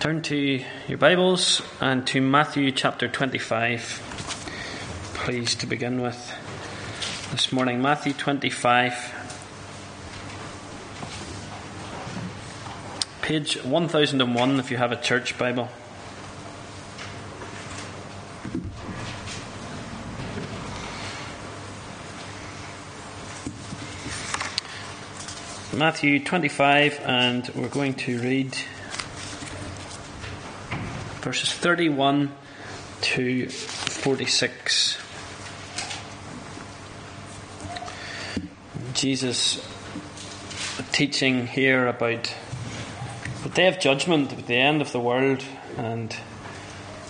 Turn to your Bibles and to Matthew chapter 25. Please to begin with this morning. Matthew 25, page 1001 if you have a church Bible. Matthew 25, and we're going to read verses 31 to 46. Jesus teaching here about the day of judgment, the end of the world, and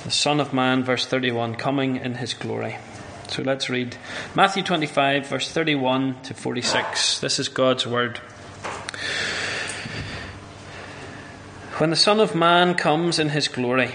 the Son of Man, verse 31, coming in his glory. So let's read Matthew 25, verse 31 to 46. This is God's word. When the Son of Man comes in his glory,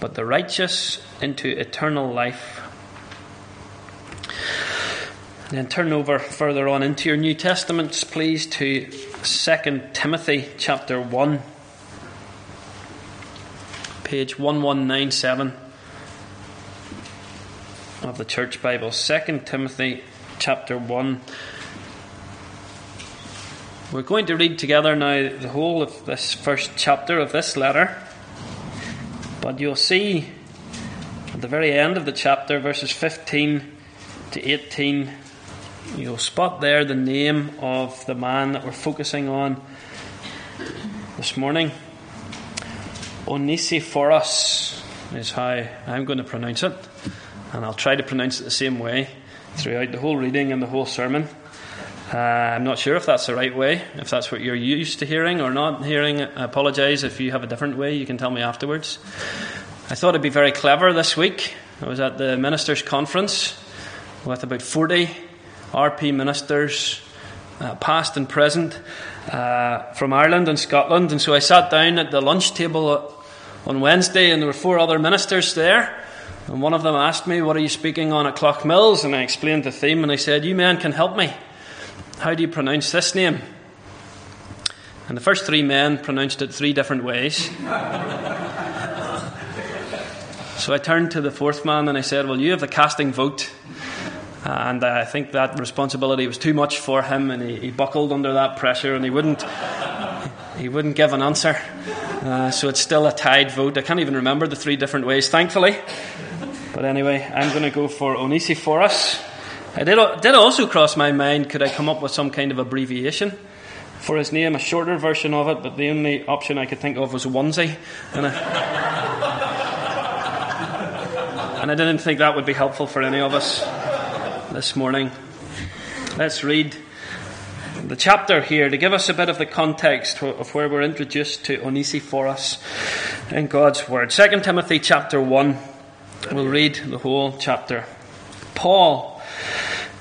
but the righteous into eternal life. Then turn over further on into your New Testaments, please, to 2 Timothy chapter 1, page 1197 of the Church Bible. 2 Timothy chapter 1. We're going to read together now the whole of this first chapter of this letter. But you'll see at the very end of the chapter, verses 15 to 18, you'll spot there the name of the man that we're focusing on this morning. Onesiphorus is how I'm going to pronounce it, and I'll try to pronounce it the same way throughout the whole reading and the whole sermon. Uh, I'm not sure if that's the right way, if that's what you're used to hearing or not hearing. I apologise if you have a different way, you can tell me afterwards. I thought it'd be very clever this week. I was at the ministers' conference with about 40 RP ministers, uh, past and present, uh, from Ireland and Scotland, and so I sat down at the lunch table on Wednesday, and there were four other ministers there. And one of them asked me, What are you speaking on at Cloughmills? And I explained the theme, and I said, You men can help me. How do you pronounce this name? And the first three men pronounced it three different ways. so I turned to the fourth man and I said, Well, you have the casting vote. and I think that responsibility was too much for him, and he, he buckled under that pressure, and he wouldn't he wouldn't give an answer. Uh, so it's still a tied vote. I can't even remember the three different ways, thankfully. But anyway, I'm going to go for Onesiphorus. I did, did also cross my mind could I come up with some kind of abbreviation for his name, a shorter version of it, but the only option I could think of was onesie. And I, and I didn't think that would be helpful for any of us this morning. Let's read the chapter here to give us a bit of the context of where we're introduced to Onesiphorus in God's Word. 2 Timothy chapter 1. We'll read the whole chapter. Paul,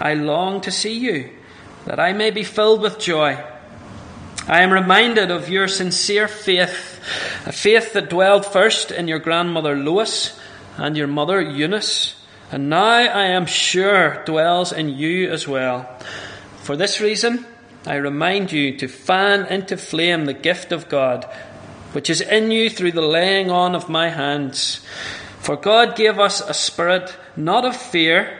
I long to see you, that I may be filled with joy. I am reminded of your sincere faith, a faith that dwelled first in your grandmother Lois and your mother Eunice, and now I am sure dwells in you as well. For this reason, I remind you to fan into flame the gift of God, which is in you through the laying on of my hands. For God gave us a spirit not of fear,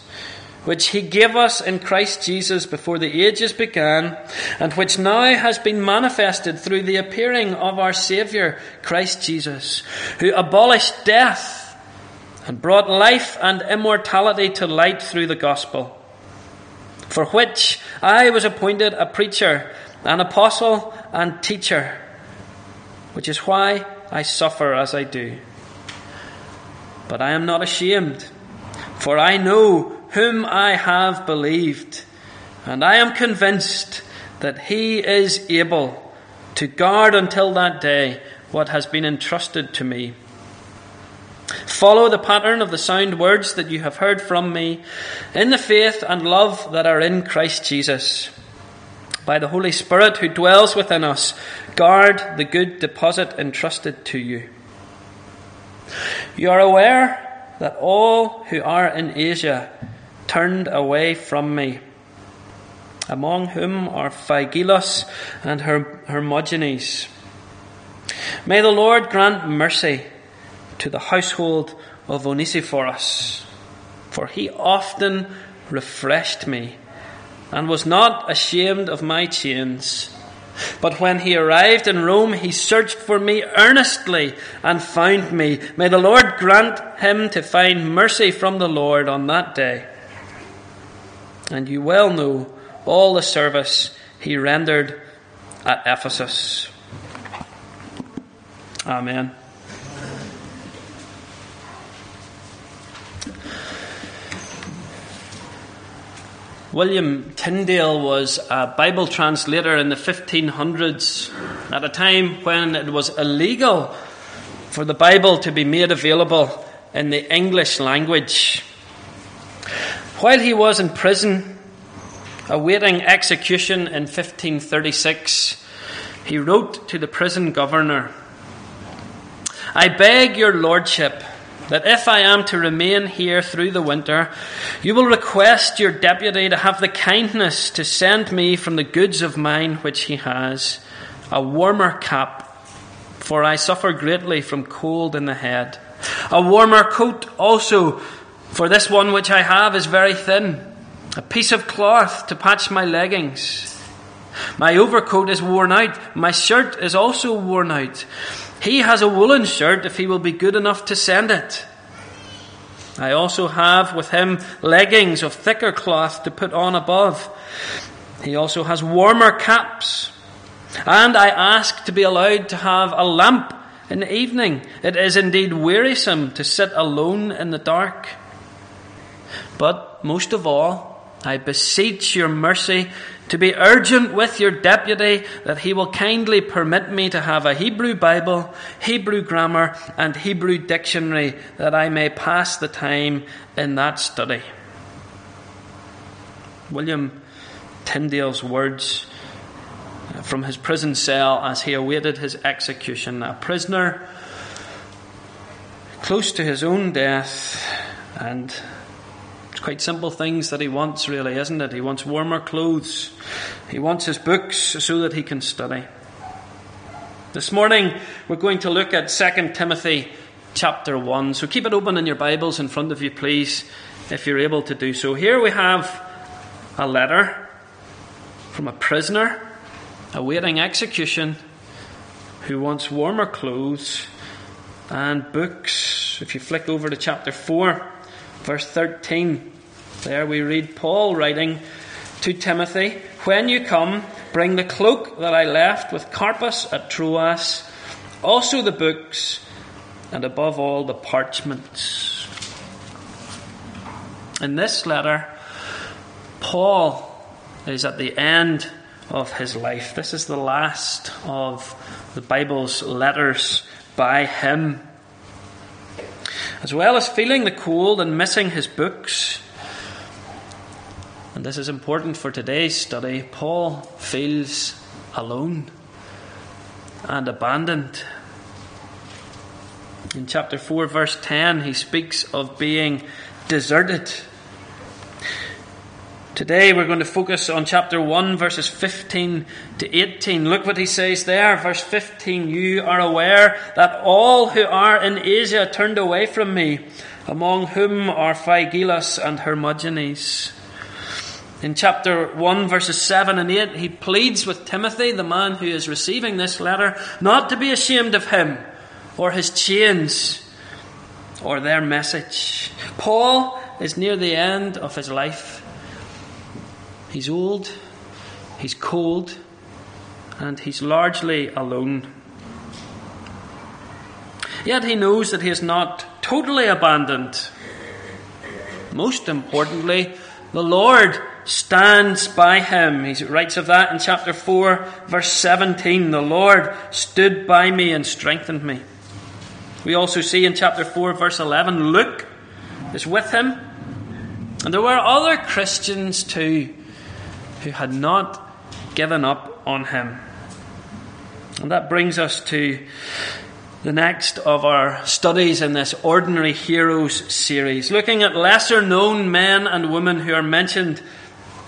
which he gave us in Christ Jesus before the ages began, and which now has been manifested through the appearing of our Saviour, Christ Jesus, who abolished death and brought life and immortality to light through the gospel, for which I was appointed a preacher, an apostle, and teacher, which is why I suffer as I do. But I am not ashamed, for I know whom I have believed, and I am convinced that he is able to guard until that day what has been entrusted to me. Follow the pattern of the sound words that you have heard from me in the faith and love that are in Christ Jesus. By the Holy Spirit who dwells within us, guard the good deposit entrusted to you. You are aware that all who are in Asia turned away from me, among whom are Phygelus and Hermogenes. May the Lord grant mercy to the household of Onesiphorus, for he often refreshed me and was not ashamed of my chains. But when he arrived in Rome, he searched for me earnestly and found me. May the Lord grant him to find mercy from the Lord on that day. And you well know all the service he rendered at Ephesus. Amen. William Tyndale was a Bible translator in the 1500s at a time when it was illegal for the Bible to be made available in the English language. While he was in prison, awaiting execution in 1536, he wrote to the prison governor I beg your lordship that if I am to remain here through the winter, you will request your deputy to have the kindness to send me from the goods of mine which he has a warmer cap, for I suffer greatly from cold in the head. A warmer coat also, for this one which I have is very thin. A piece of cloth to patch my leggings. My overcoat is worn out. My shirt is also worn out. He has a woolen shirt if he will be good enough to send it. I also have with him leggings of thicker cloth to put on above. He also has warmer caps. And I ask to be allowed to have a lamp in the evening. It is indeed wearisome to sit alone in the dark. But most of all, I beseech your mercy to be urgent with your deputy that he will kindly permit me to have a Hebrew Bible, Hebrew grammar, and Hebrew dictionary that I may pass the time in that study. William Tyndale's words uh, from his prison cell as he awaited his execution. A prisoner close to his own death, and it's quite simple things that he wants, really, isn't it? He wants warmer clothes, he wants his books so that he can study. This morning, we're going to look at 2 Timothy chapter 1. So keep it open in your Bibles in front of you, please, if you're able to do so. Here we have a letter from a prisoner awaiting execution who wants warmer clothes and books. If you flick over to chapter 4, verse 13, there we read Paul writing to Timothy When you come, bring the cloak that I left with Carpus at Troas, also the books, and above all the parchments. In this letter, Paul is at the end of his life. This is the last of the Bible's letters by him. As well as feeling the cold and missing his books, and this is important for today's study, Paul feels alone and abandoned. In chapter 4, verse 10, he speaks of being deserted. Today we're going to focus on chapter 1, verses 15 to 18. Look what he says there. Verse 15 You are aware that all who are in Asia turned away from me, among whom are Phygelus and Hermogenes. In chapter 1, verses 7 and 8, he pleads with Timothy, the man who is receiving this letter, not to be ashamed of him or his chains or their message. Paul is near the end of his life. He's old, he's cold, and he's largely alone. Yet he knows that he is not totally abandoned. Most importantly, the Lord stands by him. He writes of that in chapter 4, verse 17. The Lord stood by me and strengthened me. We also see in chapter 4, verse 11, Luke is with him. And there were other Christians too who had not given up on him. And that brings us to the next of our studies in this Ordinary Heroes series, looking at lesser known men and women who are mentioned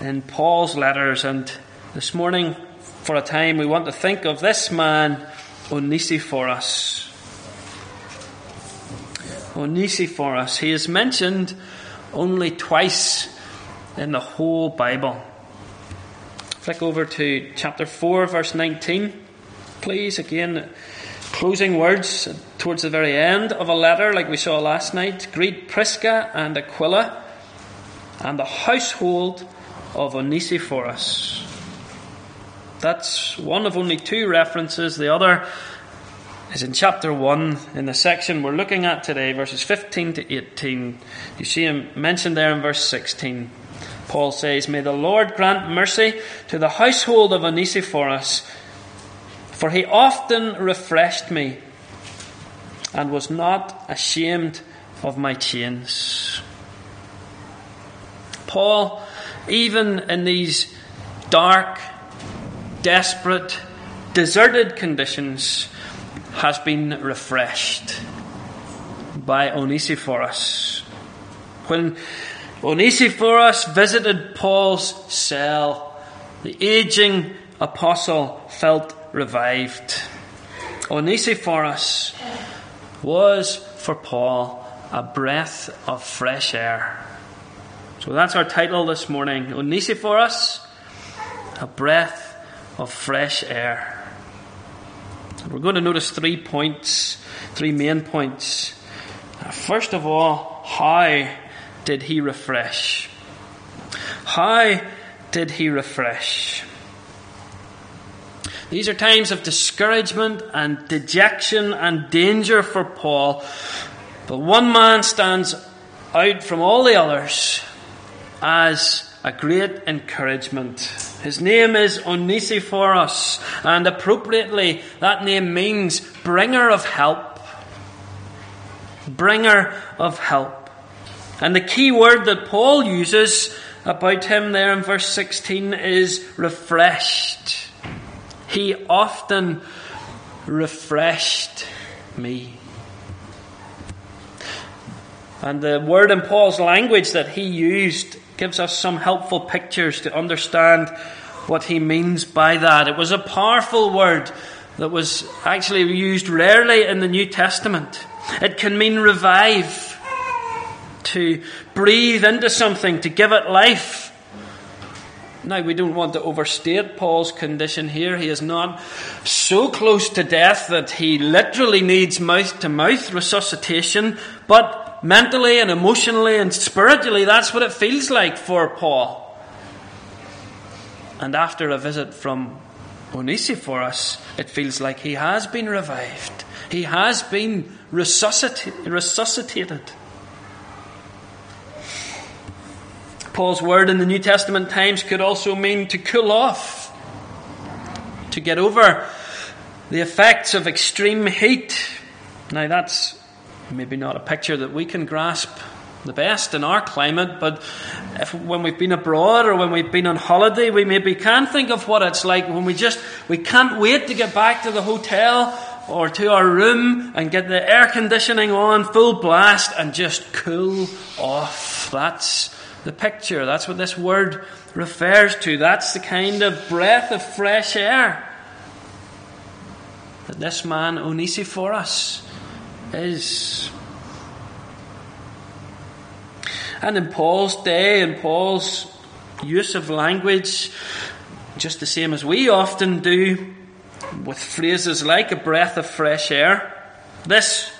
in Paul's letters. And this morning, for a time, we want to think of this man, Onesiphorus. Onesiphorus. He is mentioned only twice in the whole Bible. Flick over to chapter 4, verse 19, please. Again, closing words towards the very end of a letter, like we saw last night. Greet Prisca and Aquila and the household of Onesiphorus. That's one of only two references. The other is in chapter 1 in the section we're looking at today, verses 15 to 18. You see him mentioned there in verse 16. Paul says, May the Lord grant mercy to the household of Onesiphorus, for he often refreshed me and was not ashamed of my chains. Paul, even in these dark, desperate, deserted conditions, has been refreshed by Onesiphorus. When Onesiphorus visited Paul's cell. The aging apostle felt revived. Onesiphorus was for Paul a breath of fresh air. So that's our title this morning Onesiphorus, a breath of fresh air. We're going to notice three points, three main points. First of all, how did he refresh? How did he refresh? These are times of discouragement and dejection and danger for Paul. But one man stands out from all the others as a great encouragement. His name is Onesiphorus, and appropriately, that name means bringer of help. Bringer of help. And the key word that Paul uses about him there in verse 16 is refreshed. He often refreshed me. And the word in Paul's language that he used gives us some helpful pictures to understand what he means by that. It was a powerful word that was actually used rarely in the New Testament. It can mean revive, to breathe into something, to give it life. Now, we don't want to overstate Paul's condition here. He is not so close to death that he literally needs mouth to mouth resuscitation, but mentally and emotionally and spiritually, that's what it feels like for Paul. And after a visit from Onesiphorus, it feels like he has been revived. He has been resuscitated. Paul's word in the New Testament times could also mean to cool off, to get over the effects of extreme heat. Now, that's maybe not a picture that we can grasp the best in our climate, but if, when we've been abroad or when we've been on holiday, we maybe can think of what it's like when we just we can't wait to get back to the hotel or to our room and get the air conditioning on full blast and just cool off. That's the picture. That's what this word refers to. That's the kind of breath of fresh air that this man Onesiphorus is. And in Paul's day, in Paul's use of language, just the same as we often do, with phrases like a breath of fresh air, this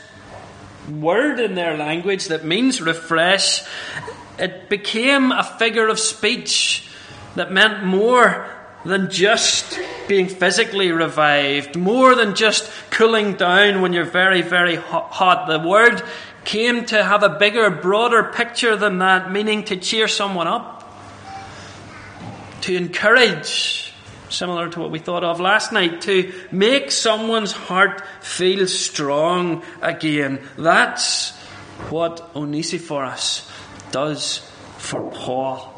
word in their language that means refresh it became a figure of speech that meant more than just being physically revived, more than just cooling down when you're very, very hot. The word came to have a bigger, broader picture than that, meaning to cheer someone up, to encourage, similar to what we thought of last night, to make someone's heart feel strong again. That's what Onesiphorus does for Paul.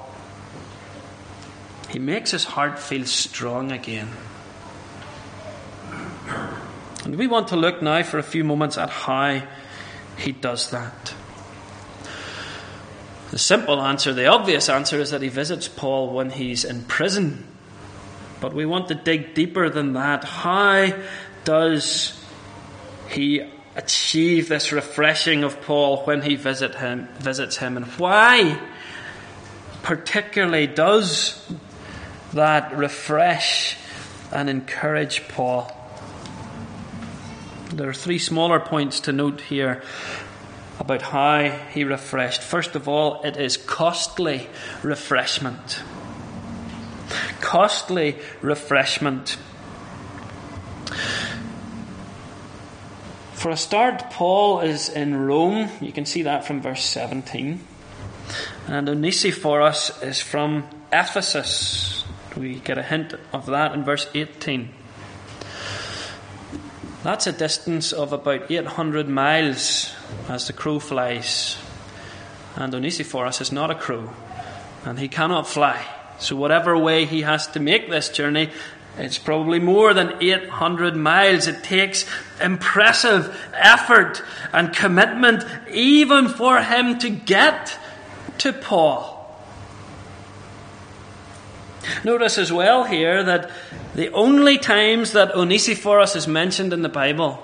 He makes his heart feel strong again. And we want to look now for a few moments at how he does that. The simple answer, the obvious answer, is that he visits Paul when he's in prison. But we want to dig deeper than that. How does he achieve this refreshing of Paul when he visit him, visits him, and why particularly does that refresh and encourage Paul? There are three smaller points to note here about how he refreshed. First of all, it is costly refreshment. Costly refreshment. For a start, Paul is in Rome. You can see that from verse 17. And Onesiphorus is from Ephesus. We get a hint of that in verse 18. That's a distance of about 800 miles as the crow flies. And Onesiphorus is not a crow, and he cannot fly. So, whatever way he has to make this journey, it's probably more than 800 miles. It takes impressive effort and commitment even for him to get to Paul. Notice as well here that the only times that Onesiphorus is mentioned in the Bible,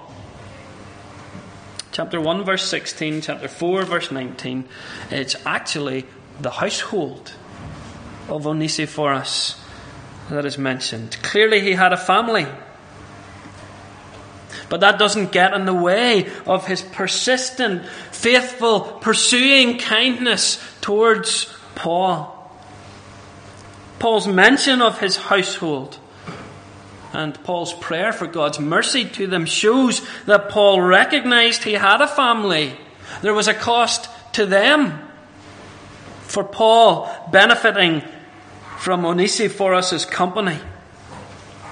chapter 1, verse 16, chapter 4, verse 19, it's actually the household of Onesiphorus that is mentioned. Clearly, he had a family. But that doesn't get in the way of his persistent, faithful, pursuing kindness towards Paul. Paul's mention of his household and Paul's prayer for God's mercy to them shows that Paul recognized he had a family. There was a cost to them. For Paul benefiting from Onesiphorus' company.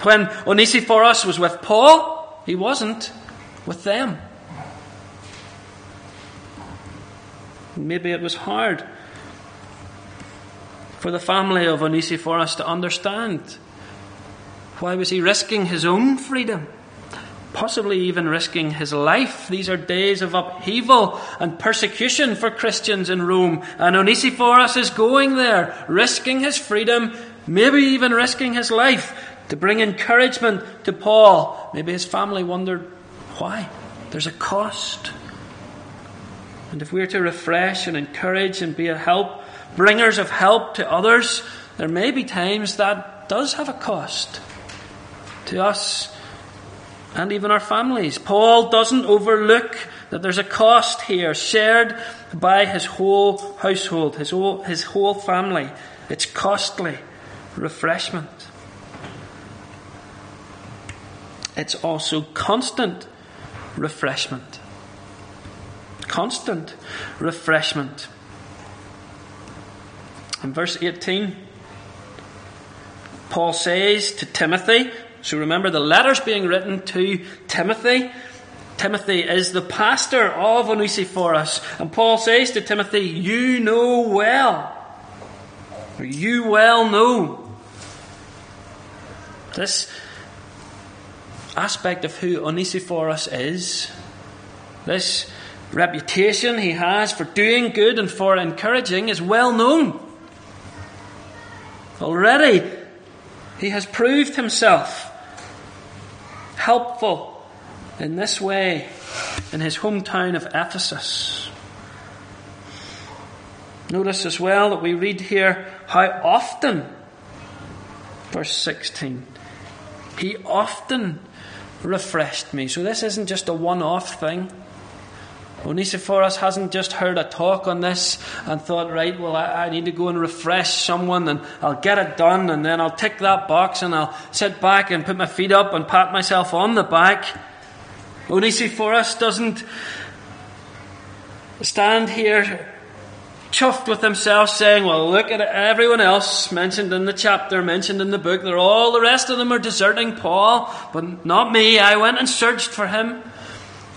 When Onesiphorus was with Paul, he wasn't with them. Maybe it was hard for the family of Onesiphorus to understand why was he risking his own freedom? Possibly even risking his life. These are days of upheaval and persecution for Christians in Rome. And Onesiphorus is going there, risking his freedom, maybe even risking his life to bring encouragement to Paul. Maybe his family wondered why. There's a cost. And if we're to refresh and encourage and be a help, bringers of help to others, there may be times that does have a cost to us and even our families. Paul doesn't overlook that there's a cost here shared by his whole household, his whole, his whole family. It's costly refreshment. It's also constant refreshment. Constant refreshment. In verse 18, Paul says to Timothy, so remember the letters being written to Timothy. Timothy is the pastor of Onesiphorus. And Paul says to Timothy, You know well. You well know. This aspect of who Onesiphorus is, this reputation he has for doing good and for encouraging, is well known. Already, he has proved himself helpful in this way in his hometown of Ephesus. Notice as well that we read here how often, verse 16, he often refreshed me. So this isn't just a one off thing. Onesiphorus hasn't just heard a talk on this and thought, right, well, I, I, need to go and refresh someone and I'll get it done and then I'll tick that box and I'll sit back and put my feet up and pat myself on the back. Onesiphorus doesn't stand here chuffed with himself saying, well, look at everyone else mentioned in the chapter, mentioned in the book. They're all, the rest of them are deserting Paul, but not me. I went and searched for him.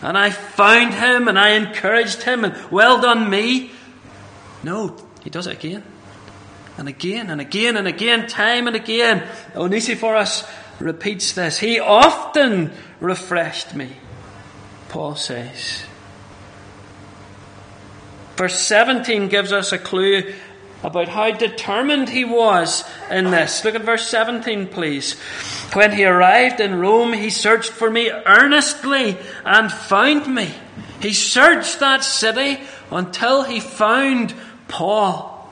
And I found him and I encouraged him and well done me. No, he does it again. And again and again and again, time and again. Onesiphorus repeats this. He often refreshed me, Paul says. Verse 17 gives us a clue about how determined he was in this. Look at verse 17, please. When he arrived in Rome, he searched for me earnestly and found me. He searched that city until he found Paul.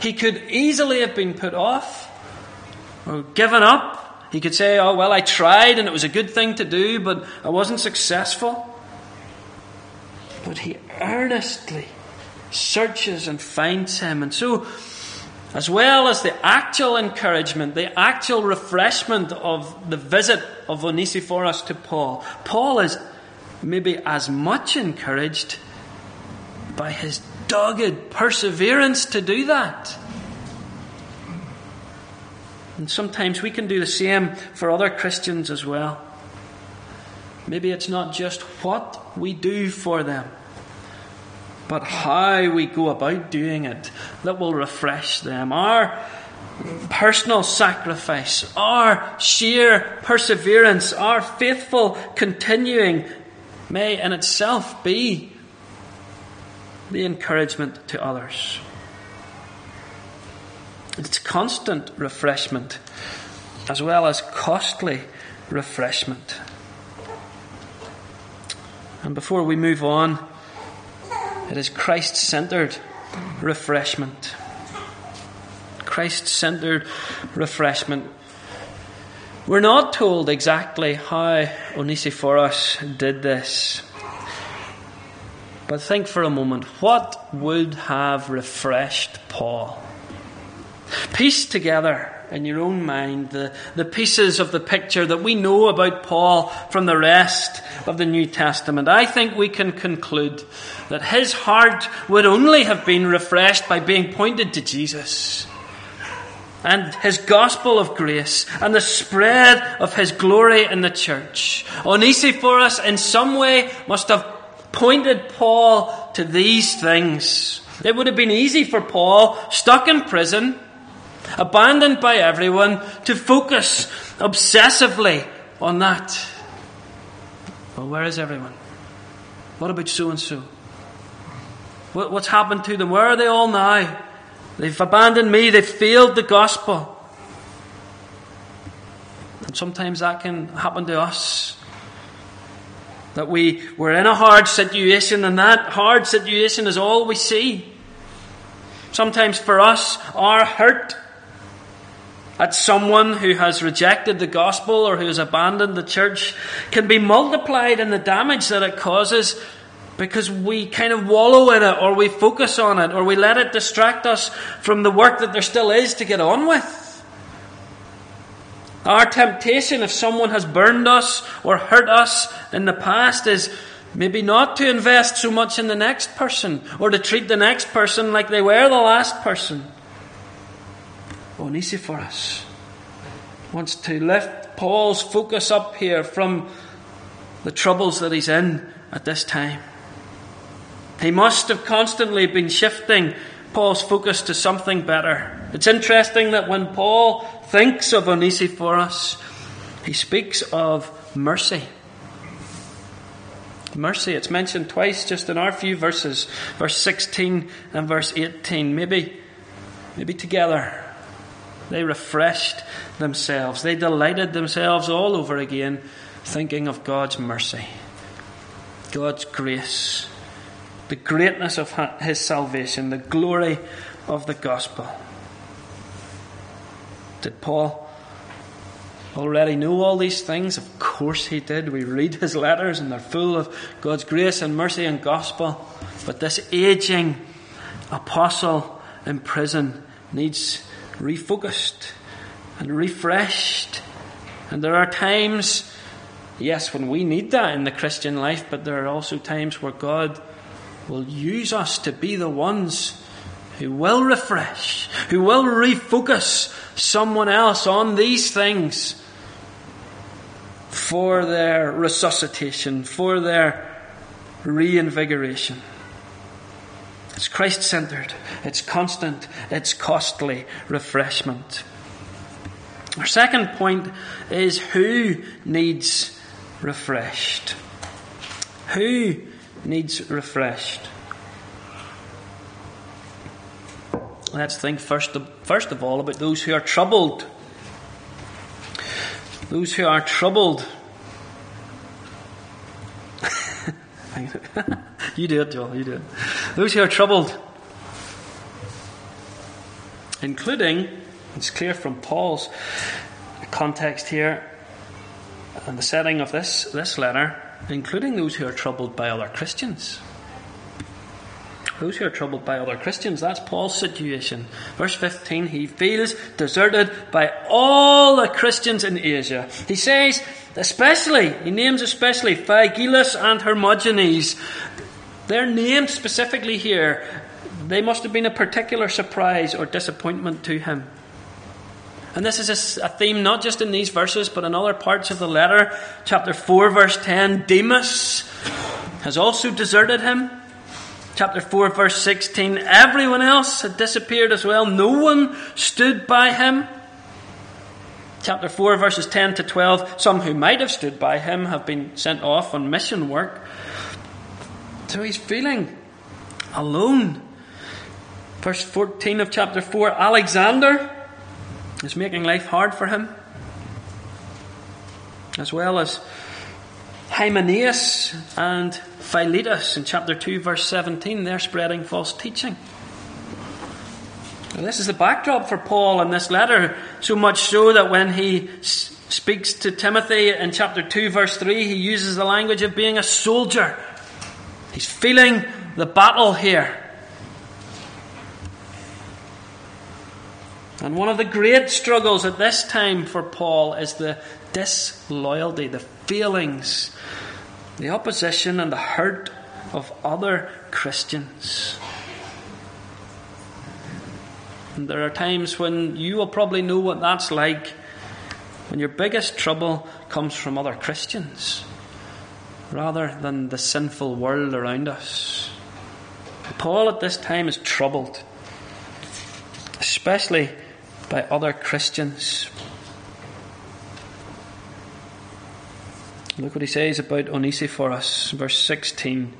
He could easily have been put off or given up. He could say, Oh, well, I tried and it was a good thing to do, but I wasn't successful. But he earnestly searches and finds him. And so, as well as the actual encouragement, the actual refreshment of the visit of Onesiphorus to Paul, Paul is maybe as much encouraged by his dogged perseverance to do that. And sometimes we can do the same for other Christians as well. Maybe it's not just what we do for them, but how we go about doing it that will refresh them. Our personal sacrifice, our sheer perseverance, our faithful continuing may in itself be the encouragement to others. It's constant refreshment as well as costly refreshment. And before we move on, it is Christ centered refreshment. Christ centered refreshment. We're not told exactly how Onesiphorus did this. But think for a moment what would have refreshed Paul? Piece together in your own mind the, the pieces of the picture that we know about Paul from the rest of the New Testament. I think we can conclude that his heart would only have been refreshed by being pointed to Jesus and his gospel of grace and the spread of his glory in the church. Onesiphorus in some way must have pointed Paul to these things. It would have been easy for Paul, stuck in prison, abandoned by everyone, to focus obsessively on that. Well, where is everyone? What about so and so? What's happened to them? Where are they all now? They've abandoned me, they've failed the gospel. And sometimes that can happen to us. That we, we're in a hard situation, and that hard situation is all we see. Sometimes for us, our hurt at someone who has rejected the gospel or who has abandoned the church can be multiplied in the damage that it causes because we kind of wallow in it or we focus on it or we let it distract us from the work that there still is to get on with. Our temptation, if someone has burned us or hurt us in the past, is maybe not to invest so much in the next person or to treat the next person like they were the last person. Onesiphorus wants to lift Paul's focus up here from the troubles that he's in at this time. He must have constantly been shifting Paul's focus to something better. It's interesting that when Paul thinks of Onesiphorus, he speaks of mercy. Mercy, it's mentioned twice just in our few verses, verse 16 and verse 18. Maybe, maybe together they refreshed themselves. They delighted themselves all over again, thinking of God's mercy, God's grace, the greatness of His salvation, the glory of the gospel. Did Paul already know all these things? Of course he did. We read his letters and they're full of God's grace and mercy and gospel. But this aging apostle in prison needs refocused and refreshed. And there are times, yes, when we need that in the Christian life, but there are also times where God will use us to be the ones who will refresh, who will refocus someone else on these things for their resuscitation, for their reinvigoration. It's Christ centered, it's constant, it's costly refreshment. Our second point is who needs refreshed? Who needs refreshed? Let's think first of, first of all about those who are troubled. Those who are troubled. you do it, Joel, you do it. Those who are troubled, including, it's clear from Paul's context here and the setting of this, this letter, including those who are troubled by other Christians. Those who are troubled by other Christians, that's Paul's situation. Verse 15, he feels deserted by all the Christians in Asia. He says, especially, he names especially Phygelus and Hermogenes, they're named specifically here. They must have been a particular surprise or disappointment to him. And this is a, theme not just in these verses, but in other parts of the letter. Chapter 4, verse 10 Demas has also deserted him. Chapter 4, verse 16 Everyone else had disappeared as well. No one stood by him. Chapter 4, verses 10 to 12 Some who might have stood by him have been sent off on mission work. So he's feeling alone. Verse 14 of chapter 4 Alexander is making life hard for him, as well as Hymenaeus and Philetus in chapter 2, verse 17. They're spreading false teaching. This is the backdrop for Paul in this letter, so much so that when he speaks to Timothy in chapter 2, verse 3, he uses the language of being a soldier. He's feeling the battle here. And one of the great struggles at this time for Paul is the disloyalty, the feelings, the opposition, and the hurt of other Christians. And there are times when you will probably know what that's like when your biggest trouble comes from other Christians rather than the sinful world around us. Paul at this time is troubled, especially by other Christians. Look what he says about Onesiphorus, verse 16.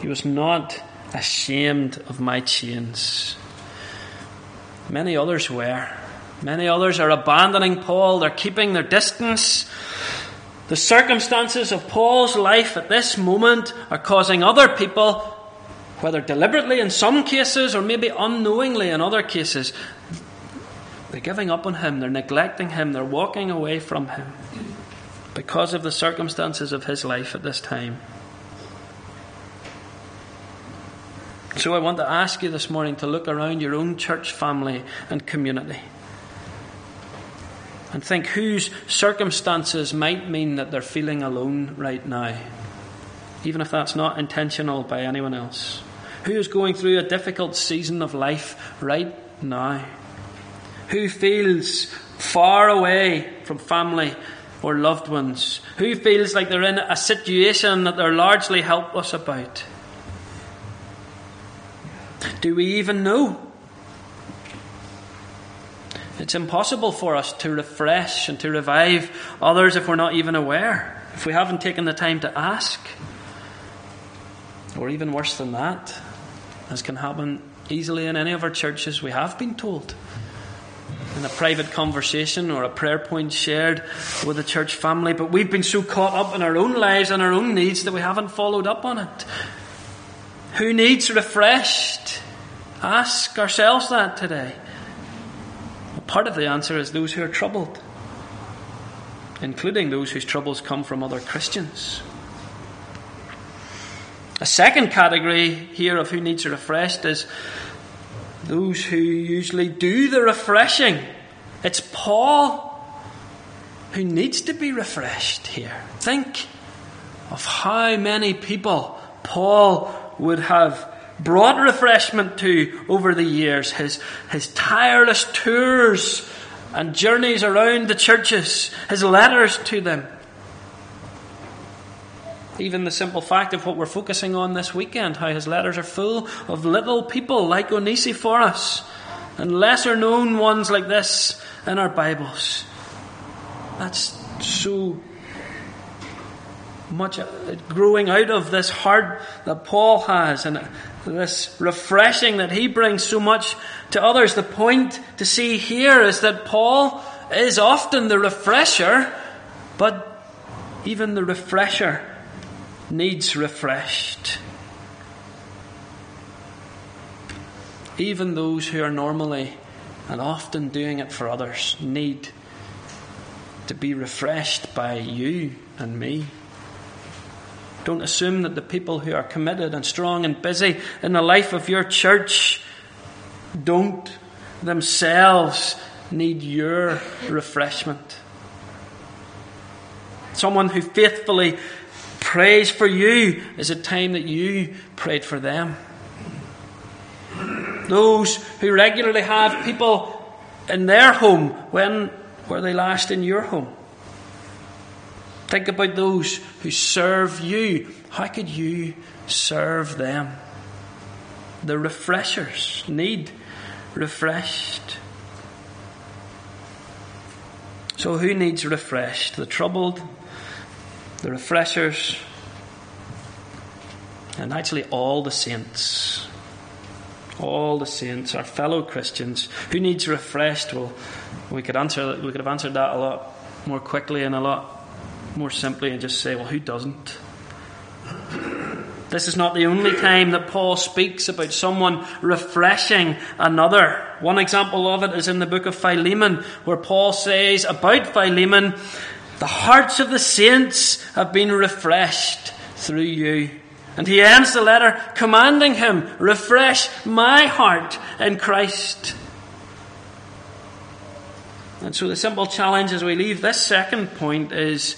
He was not ashamed of my chains. Many others were. Many others are abandoning Paul, they're keeping their distance. The circumstances of Paul's life at this moment are causing other people, whether deliberately in some cases or maybe unknowingly in other cases, they're giving up on him, they're neglecting him, they're walking away from him because of the circumstances of his life at this time. So I want to ask you this morning to look around your own church family and community and think whose circumstances might mean that they're feeling alone right now, even if that's not intentional by anyone else. Who is going through a difficult season of life right now? Who feels far away from family or loved ones? Who feels like they're in a situation that they're largely helpless about? Do we even know? It's impossible for us to refresh and to revive others if we're not even aware, if we haven't taken the time to ask. Or even worse than that, as can happen easily in any of our churches, we have been told in a private conversation or a prayer point shared with the church family, but we've been so caught up in our own lives and our own needs that we haven't followed up on it. Who needs refreshed? Ask ourselves that today. Part of the answer is those who are troubled, including those whose troubles come from other Christians. A second category here of who needs a refreshed is those who usually do the refreshing. It's Paul who needs to be refreshed here. Think of how many people Paul would have brought refreshment to over the years. His, his tireless tours and journeys around the churches, his letters to them. Even the simple fact of what we're focusing on this weekend, how his letters are full of little people like Onesiphorus and lesser known ones like this in our Bibles. That's so much uh, growing out of this heart that Paul has and this refreshing that he brings so much to others. The point to see here is that Paul is often the refresher, but even the refresher needs refreshed. Even those who are normally and often doing it for others need to be refreshed by you and me. Don't assume that the people who are committed and strong and busy in the life of your church don't themselves need your refreshment. Someone who faithfully prays for you is a time that you prayed for them. Those who regularly have people in their home, when were they last in your home? Think about those who serve you. How could you serve them? The refreshers need refreshed. So, who needs refreshed? The troubled, the refreshers, and actually all the saints. All the saints, our fellow Christians. Who needs refreshed? Well, we could answer. We could have answered that a lot more quickly and a lot more simply and just say, well, who doesn't? This is not the only time that Paul speaks about someone refreshing another. One example of it is in the book of Philemon, where Paul says about Philemon, the hearts of the saints have been refreshed through you. And he ends the letter commanding him, refresh my heart in Christ. And so the simple challenge as we leave this second point is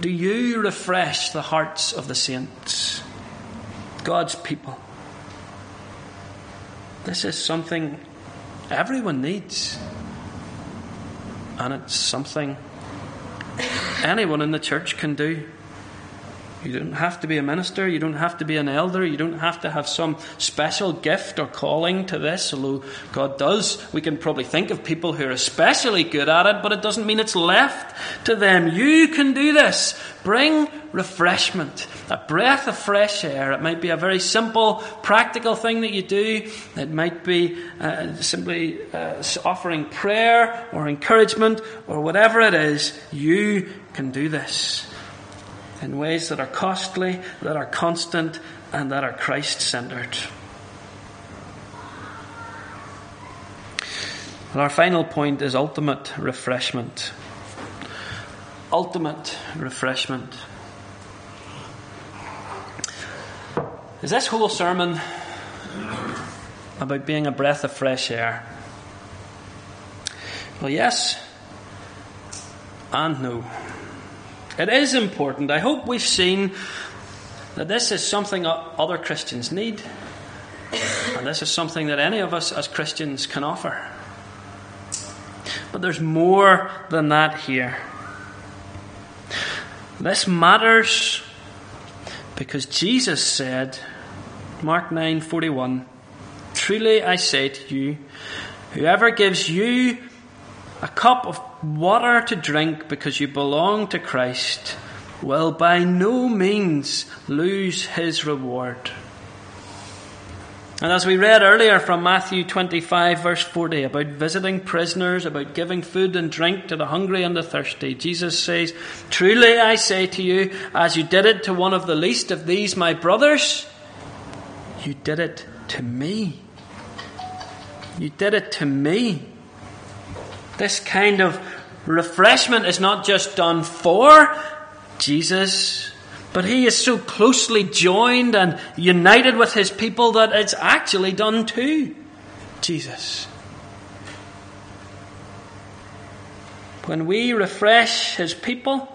do you refresh the hearts of the saints, God's people? This is something everyone needs. And it's something anyone in the church can do. You don't have to be a minister, you don't have to be an elder, you don't have to have some special gift or calling to this, although God does. We can probably think of people who are especially good at it, but it doesn't mean it's left to them. You can do this. Bring refreshment, a breath of fresh air. It might be a very simple, practical thing that you do. It might be uh, simply uh, offering prayer or encouragement or whatever it is. You can do this in ways that are costly, that are constant, and that are Christ centered. And our final point is ultimate refreshment. Ultimate refreshment. Is this whole sermon about being a breath of fresh air? Well, yes and no. It is important. I hope we've seen that this is something other Christians need. And this is something that any of us as Christians can offer. But there's more than that here. This matters because Jesus said, Mark 9:41, "Truly I say to you, whoever gives you a cup of water to drink because you belong to Christ will by no means lose his reward. And as we read earlier from Matthew 25, verse 40, about visiting prisoners, about giving food and drink to the hungry and the thirsty, Jesus says, Truly I say to you, as you did it to one of the least of these my brothers, you did it to me. You did it to me. This kind of refreshment is not just done for Jesus, but he is so closely joined and united with his people that it's actually done to Jesus. When we refresh his people,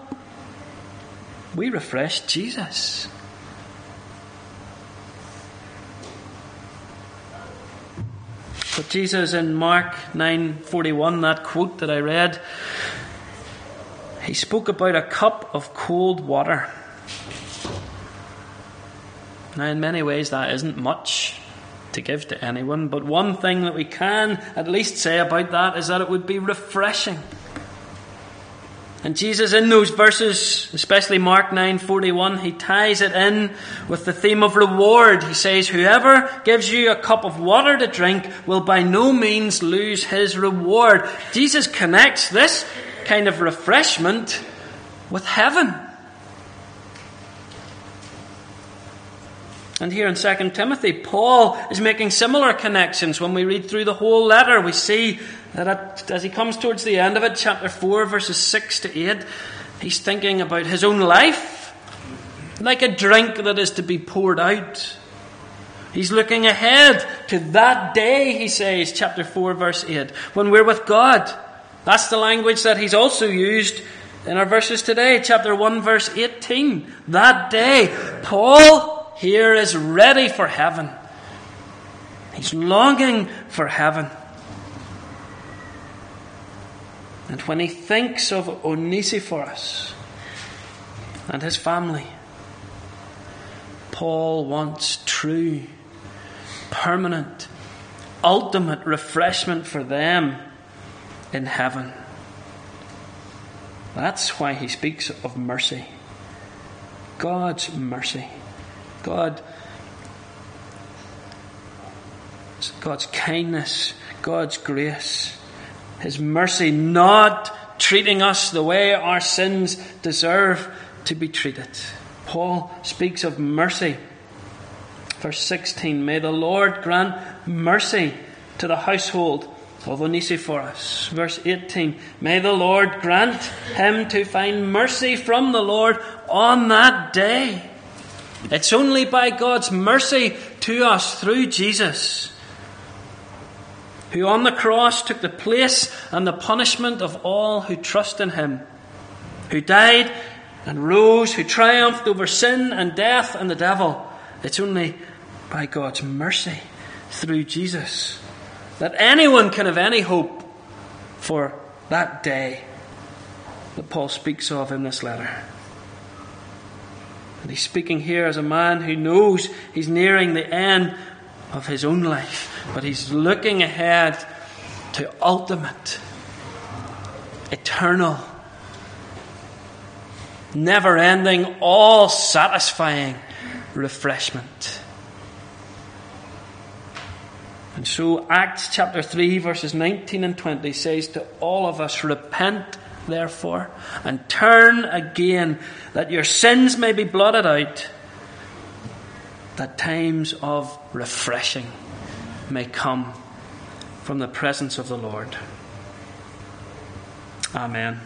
we refresh Jesus. But Jesus in Mark 9:41 that quote that I read he spoke about a cup of cold water. Now in many ways that isn't much to give to anyone, but one thing that we can at least say about that is that it would be refreshing. And Jesus in those verses, especially Mark 9:41, he ties it in with the theme of reward. He says, "Whoever gives you a cup of water to drink will by no means lose his reward." Jesus connects this kind of refreshment with heaven. And here in 2 Timothy, Paul is making similar connections. When we read through the whole letter, we see that as he comes towards the end of it, chapter 4, verses 6 to 8, he's thinking about his own life, like a drink that is to be poured out. He's looking ahead to that day, he says, chapter 4, verse 8, when we're with God. That's the language that he's also used in our verses today, chapter 1, verse 18. That day, Paul here is ready for heaven. He's longing for heaven. And when he thinks of Onesiphorus and his family, Paul wants true, permanent, ultimate refreshment for them in heaven. That's why he speaks of mercy. God's mercy. God, God's kindness, God's grace, His mercy, not treating us the way our sins deserve to be treated. Paul speaks of mercy Verse 16 May the Lord grant mercy to the household of Onesiphorus. Verse 18 May the Lord grant him to find mercy from the Lord on that day. It's only by God's mercy to us through Jesus, who on the cross took the place and the punishment of all who trust in him, who died and rose, who triumphed over sin and death and the devil. It's only by God's mercy through Jesus that anyone can have any hope for that day that Paul speaks of in this letter. And he's speaking here as a man who knows he's nearing the end of his own life, but he's looking ahead to ultimate, eternal, never ending, all satisfying refreshment. And so, Acts chapter 3, verses 19 and 20 says to all of us, Repent therefore, and turn again, that your sins may be blotted out, that times of refreshing may come from the presence of the Lord. Amen.